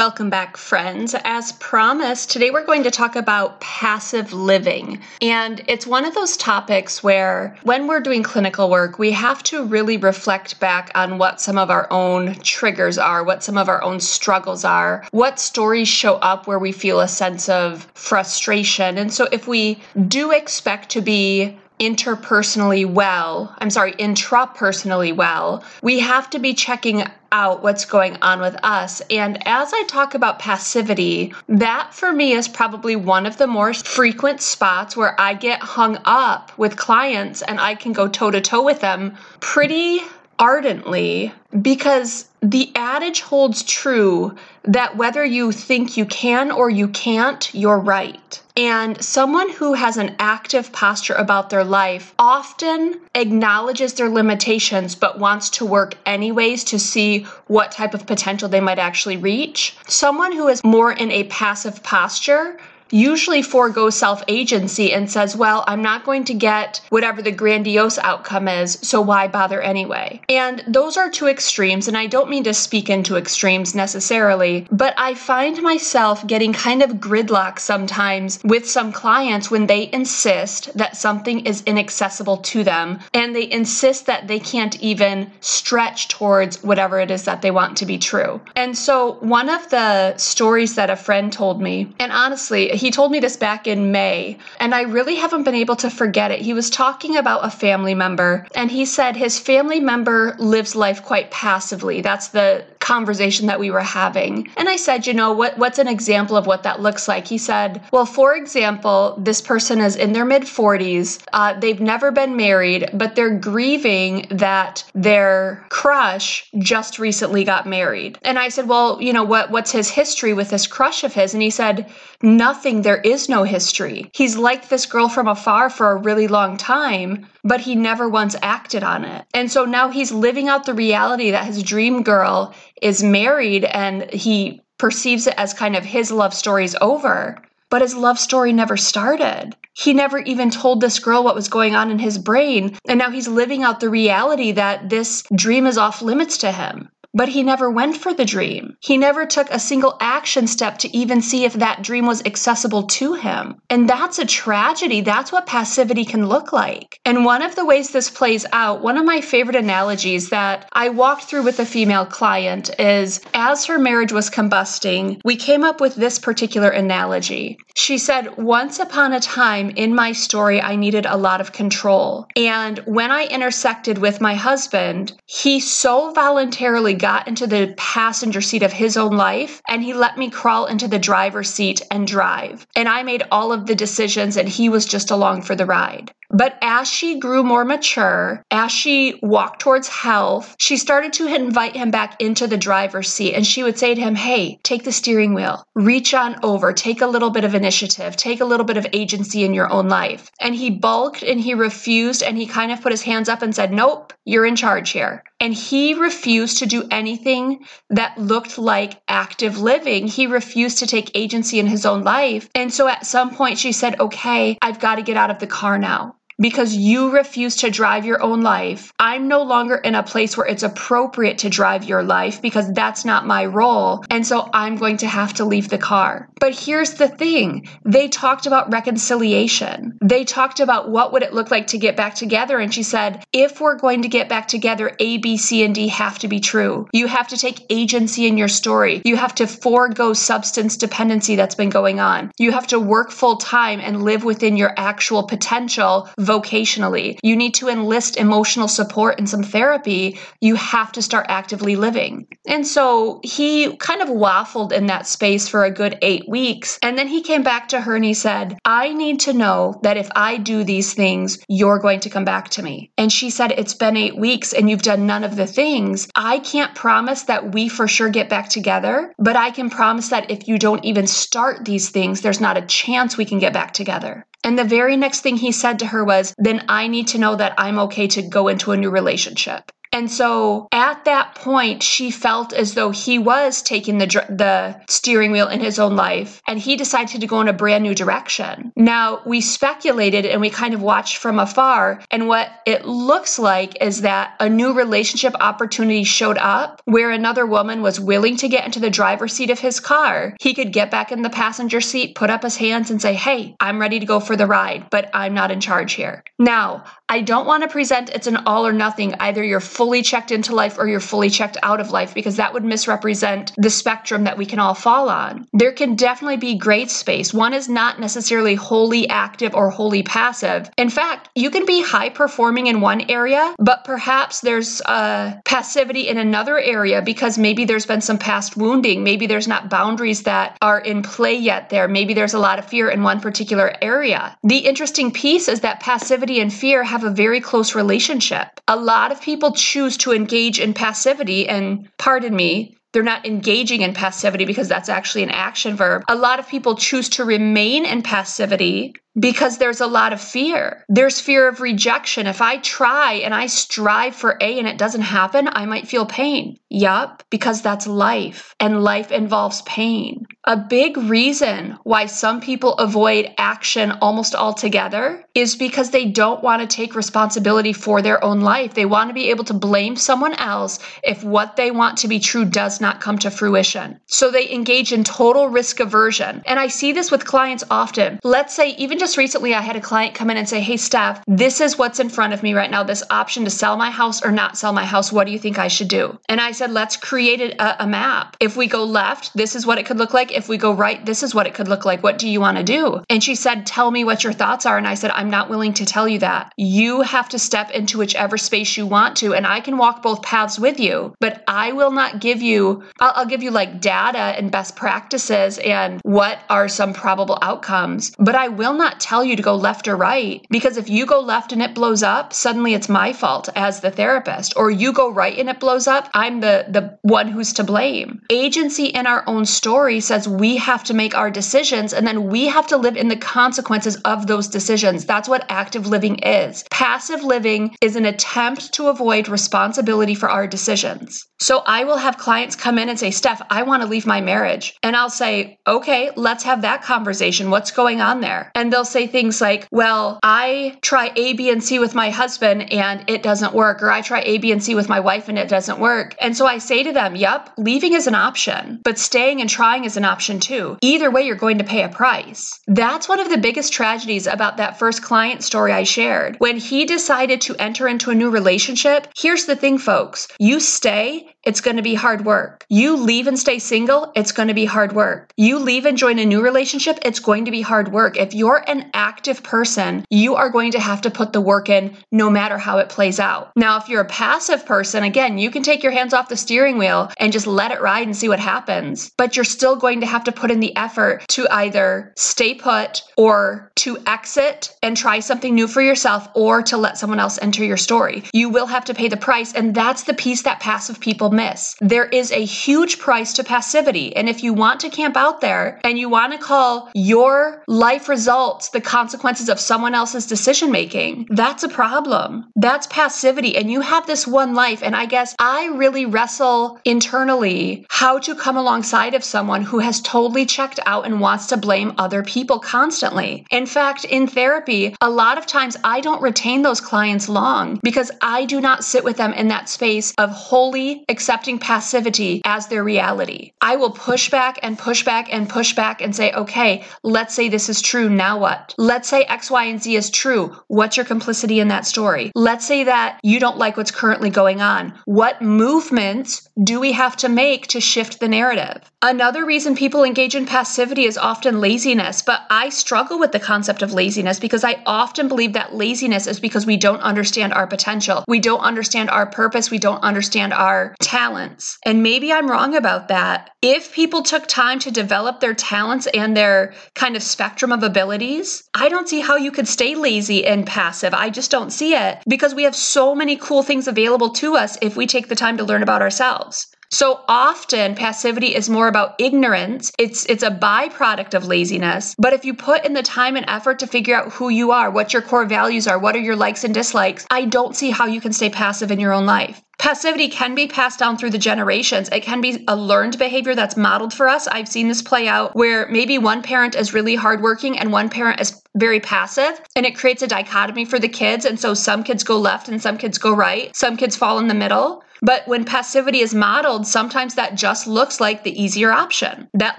Welcome back, friends. As promised, today we're going to talk about passive living. And it's one of those topics where, when we're doing clinical work, we have to really reflect back on what some of our own triggers are, what some of our own struggles are, what stories show up where we feel a sense of frustration. And so, if we do expect to be interpersonally well, I'm sorry, intrapersonally well, we have to be checking out what's going on with us. And as I talk about passivity, that for me is probably one of the more frequent spots where I get hung up with clients and I can go toe to toe with them pretty ardently because the adage holds true that whether you think you can or you can't, you're right. And someone who has an active posture about their life often acknowledges their limitations but wants to work anyways to see what type of potential they might actually reach. Someone who is more in a passive posture usually foregoes self agency and says, Well, I'm not going to get whatever the grandiose outcome is, so why bother anyway? And those are two extremes, and I don't mean to speak into extremes necessarily, but I find myself getting kind of gridlock sometimes with some clients when they insist that something is inaccessible to them and they insist that they can't even stretch towards whatever it is that they want to be true. And so, one of the stories that a friend told me, and honestly, he told me this back in May, and I really haven't been able to forget it. He was talking about a family member, and he said his family member lives life quite passively. That's the conversation that we were having. And I said, you know, what what's an example of what that looks like? He said, well, for example, this person is in their mid 40s. Uh, they've never been married, but they're grieving that their crush just recently got married. And I said, well, you know, what what's his history with this crush of his? And he said, nothing. There is no history. He's liked this girl from afar for a really long time, but he never once acted on it. And so now he's living out the reality that his dream girl is married and he perceives it as kind of his love story's over. But his love story never started. He never even told this girl what was going on in his brain. And now he's living out the reality that this dream is off limits to him. But he never went for the dream. He never took a single action step to even see if that dream was accessible to him. And that's a tragedy. That's what passivity can look like. And one of the ways this plays out, one of my favorite analogies that I walked through with a female client is as her marriage was combusting, we came up with this particular analogy. She said, Once upon a time in my story, I needed a lot of control. And when I intersected with my husband, he so voluntarily got into the passenger seat of his own life and he let me crawl into the driver's seat and drive. And I made all of the decisions and he was just along for the ride. But as she grew more mature, as she walked towards health, she started to invite him back into the driver's seat. And she would say to him, Hey, take the steering wheel, reach on over, take a little bit of initiative, take a little bit of agency in your own life. And he bulked and he refused and he kind of put his hands up and said, Nope, you're in charge here. And he refused to do anything that looked like active living. He refused to take agency in his own life. And so at some point she said, Okay, I've got to get out of the car now because you refuse to drive your own life. I'm no longer in a place where it's appropriate to drive your life because that's not my role. And so I'm going to have to leave the car. But here's the thing they talked about reconciliation. They talked about what would it look like to get back together. And she said, if we're going to get back together, A, B, C, and D have to be true. You have to take agency in your story. You have to forego substance dependency that's been going on. You have to work full time and live within your actual potential vocationally, you need to enlist emotional support and some therapy, you have to start actively living. And so he kind of waffled in that space for a good eight weeks. And then he came back to her and he said, I need to know that if I do these things, you're going to come back to me. And she said, It's been eight weeks and you've done none of the things. I can't promise that we for sure get back together, but I can promise that if you don't even start these things, there's not a chance we can get back together. And the very next thing he said to her was, Then I need to know that I'm okay to go into a new relationship. And so at that point, she felt as though he was taking the, the steering wheel in his own life and he decided to go in a brand new direction. Now, we speculated and we kind of watched from afar. And what it looks like is that a new relationship opportunity showed up where another woman was willing to get into the driver's seat of his car. He could get back in the passenger seat, put up his hands, and say, Hey, I'm ready to go for the ride, but I'm not in charge here. Now, I don't want to present it's an all or nothing. Either you're fully checked into life or you're fully checked out of life because that would misrepresent the spectrum that we can all fall on. There can definitely be great space. One is not necessarily wholly active or wholly passive. In fact, you can be high performing in one area, but perhaps there's a passivity in another area because maybe there's been some past wounding. Maybe there's not boundaries that are in play yet there. Maybe there's a lot of fear in one particular area. The interesting piece is that passivity and fear have have a very close relationship. A lot of people choose to engage in passivity, and pardon me, they're not engaging in passivity because that's actually an action verb. A lot of people choose to remain in passivity because there's a lot of fear. There's fear of rejection. If I try and I strive for A and it doesn't happen, I might feel pain. Yup, because that's life, and life involves pain. A big reason why some people avoid action almost altogether is because they don't want to take responsibility for their own life. They want to be able to blame someone else if what they want to be true does not come to fruition. So they engage in total risk aversion. And I see this with clients often. Let's say, even just recently, I had a client come in and say, Hey, Steph, this is what's in front of me right now this option to sell my house or not sell my house. What do you think I should do? And I said, Let's create a, a map. If we go left, this is what it could look like. If we go right, this is what it could look like. What do you want to do? And she said, Tell me what your thoughts are. And I said, I'm not willing to tell you that. You have to step into whichever space you want to. And I can walk both paths with you, but I will not give you, I'll, I'll give you like data and best practices and what are some probable outcomes, but I will not tell you to go left or right because if you go left and it blows up, suddenly it's my fault as the therapist. Or you go right and it blows up, I'm the, the one who's to blame. Agency in our own story says we have to make our decisions and then we have to live in the consequences of those decisions. That's what active living is. Passive living is an attempt to avoid responsibility for our decisions. So I will have clients come in and say, Steph, I want to leave my marriage. And I'll say, okay, let's have that conversation. What's going on there? And they'll say things like, well, I try A, B, and C with my husband and it doesn't work, or I try A, B, and C with my wife and it doesn't work. And so I say to them, yep, leaving is an option, but staying and trying is an option too. Either way, you're going to pay a price. That's one of the biggest tragedies about that first client story I shared. When he decided to enter into a new relationship, here's the thing, folks you stay it's going to be hard work. You leave and stay single, it's going to be hard work. You leave and join a new relationship, it's going to be hard work. If you're an active person, you are going to have to put the work in no matter how it plays out. Now, if you're a passive person, again, you can take your hands off the steering wheel and just let it ride and see what happens. But you're still going to have to put in the effort to either stay put or to exit and try something new for yourself or to let someone else enter your story. You will have to pay the price. And that's the piece that passive people miss. There is a huge price to passivity. And if you want to camp out there and you want to call your life results the consequences of someone else's decision making, that's a problem. That's passivity. And you have this one life. And I guess I really wrestle internally how to come alongside of someone who has totally checked out and wants to blame other people constantly. In fact, in therapy, a lot of times I don't retain those clients long because I do not sit with them in that space of wholly accepting passivity as their reality. I will push back and push back and push back and say, okay, let's say this is true. Now what? Let's say X, Y, and Z is true. What's your complicity in that story? Let's say that you don't like what's currently going on. What movements do we have to make to shift the narrative? Another reason people engage in passivity is often laziness, but I struggle with the concept of laziness because I often believe that laziness is because we don't understand our potential. We don't understand our purpose. We don't understand our talents. And maybe I'm wrong about that. If people took time to develop their talents and their kind of spectrum of abilities, I don't see how you could stay lazy and passive. I just don't see it because we have so many cool things available to us if we take the time to learn about ourselves. So often passivity is more about ignorance. It's it's a byproduct of laziness. But if you put in the time and effort to figure out who you are, what your core values are, what are your likes and dislikes, I don't see how you can stay passive in your own life. Passivity can be passed down through the generations. It can be a learned behavior that's modeled for us. I've seen this play out where maybe one parent is really hardworking and one parent is very passive, and it creates a dichotomy for the kids. And so some kids go left and some kids go right. Some kids fall in the middle. But when passivity is modeled, sometimes that just looks like the easier option. That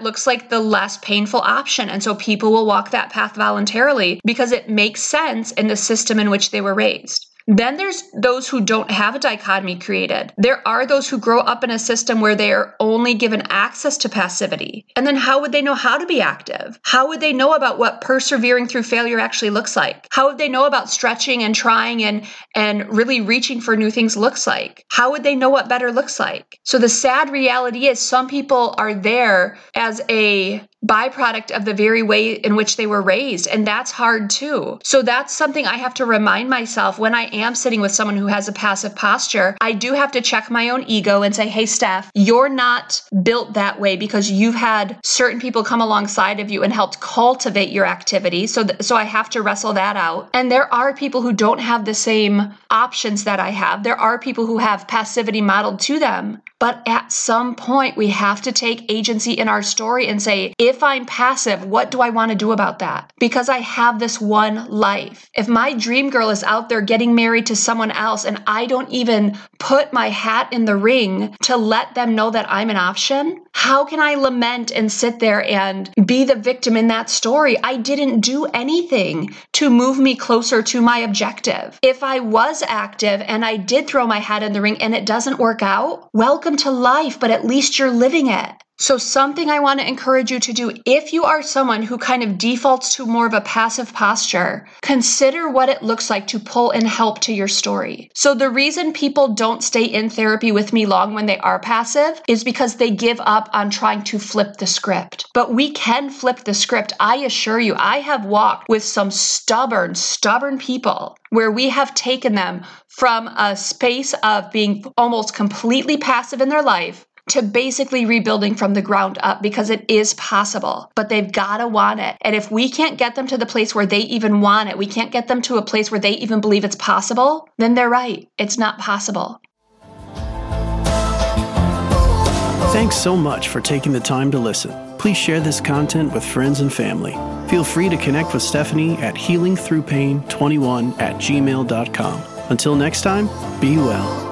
looks like the less painful option. And so people will walk that path voluntarily because it makes sense in the system in which they were raised. Then there's those who don't have a dichotomy created. There are those who grow up in a system where they are only given access to passivity. And then how would they know how to be active? How would they know about what persevering through failure actually looks like? How would they know about stretching and trying and and really reaching for new things looks like? How would they know what better looks like? So the sad reality is some people are there as a byproduct of the very way in which they were raised. And that's hard too. So that's something I have to remind myself when I am sitting with someone who has a passive posture. I do have to check my own ego and say, hey, Steph, you're not built that way because you've had certain people come alongside of you and helped cultivate your activity. So, th- so I have to wrestle that out. And there are people who don't have the same options that I have. There are people who have passivity modeled to them. But at some point, we have to take agency in our story and say, if I'm passive, what do I want to do about that? Because I have this one life. If my dream girl is out there getting married to someone else and I don't even put my hat in the ring to let them know that I'm an option, how can I lament and sit there and be the victim in that story? I didn't do anything to move me closer to my objective. If I was active and I did throw my hat in the ring and it doesn't work out, welcome to life, but at least you're living it. So, something I want to encourage you to do if you are someone who kind of defaults to more of a passive posture, consider what it looks like to pull in help to your story. So, the reason people don't stay in therapy with me long when they are passive is because they give up on trying to flip the script. But we can flip the script. I assure you, I have walked with some stubborn, stubborn people where we have taken them from a space of being almost completely passive in their life to basically rebuilding from the ground up because it is possible, but they've got to want it. And if we can't get them to the place where they even want it, we can't get them to a place where they even believe it's possible, then they're right. It's not possible. Thanks so much for taking the time to listen. Please share this content with friends and family. Feel free to connect with Stephanie at healingthroughpain21 at gmail.com. Until next time, be well.